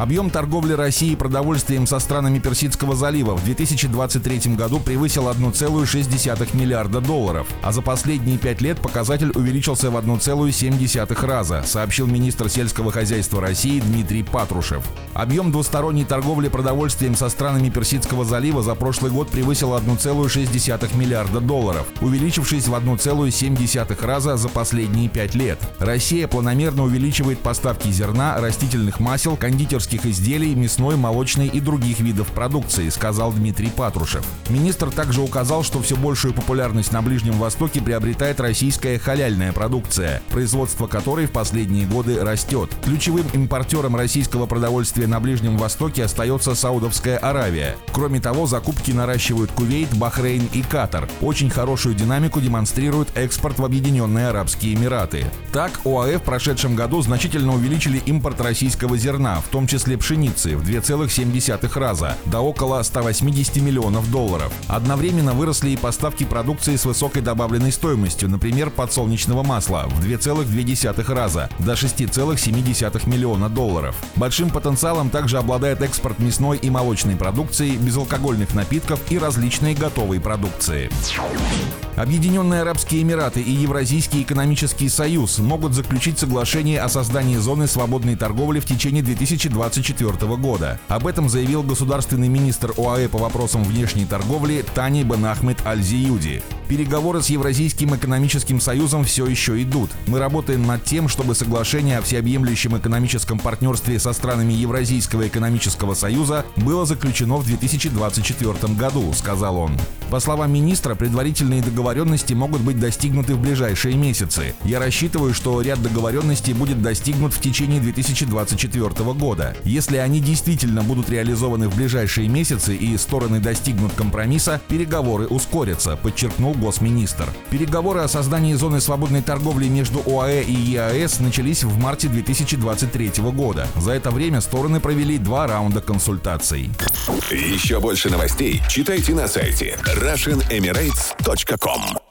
Объем торговли России продовольствием со странами Персидского залива в 2023 году превысил 1,6 миллиарда долларов, а за последние пять лет показатель увеличился в 1,7 раза, сообщил министр сельского хозяйства России Дмитрий Патрушев. Объем двусторонней торговли продовольствием со странами Персидского залива за прошлый год превысил 1,6 миллиарда долларов, увеличившись в 1,7 раза за последние пять лет. Россия планомерно увеличивает поставки зерна, растительных масел, кондитерских кондитерских изделий, мясной, молочной и других видов продукции, сказал Дмитрий Патрушев. Министр также указал, что все большую популярность на Ближнем Востоке приобретает российская халяльная продукция, производство которой в последние годы растет. Ключевым импортером российского продовольствия на Ближнем Востоке остается Саудовская Аравия. Кроме того, закупки наращивают Кувейт, Бахрейн и Катар. Очень хорошую динамику демонстрирует экспорт в Объединенные Арабские Эмираты. Так, ОАЭ в прошедшем году значительно увеличили импорт российского зерна, в том числе пшеницы, в 2,7 раза, до около 180 миллионов долларов. Одновременно выросли и поставки продукции с высокой добавленной стоимостью, например, подсолнечного масла, в 2,2 раза, до 6,7 миллиона долларов. Большим потенциалом также обладает экспорт мясной и молочной продукции, безалкогольных напитков и различной готовой продукции. Объединенные Арабские Эмираты и Евразийский экономический союз могут заключить соглашение о создании зоны свободной торговли в течение 2024 года. Об этом заявил государственный министр ОАЭ по вопросам внешней торговли Тани Бенахмед Аль-Зиюди. Переговоры с Евразийским экономическим союзом все еще идут. Мы работаем над тем, чтобы соглашение о всеобъемлющем экономическом партнерстве со странами Евразийского экономического союза было заключено в 2024 году, сказал он. По словам министра, предварительные договоренности могут быть достигнуты в ближайшие месяцы. Я рассчитываю, что ряд договоренностей будет достигнут в течение 2024 года. Если они действительно будут реализованы в ближайшие месяцы и стороны достигнут компромисса, переговоры ускорятся, подчеркнул госминистр. Переговоры о создании зоны свободной торговли между ОАЭ и ЕАЭС начались в марте 2023 года. За это время стороны провели два раунда консультаций. Еще больше новостей читайте на сайте RussianEmirates.com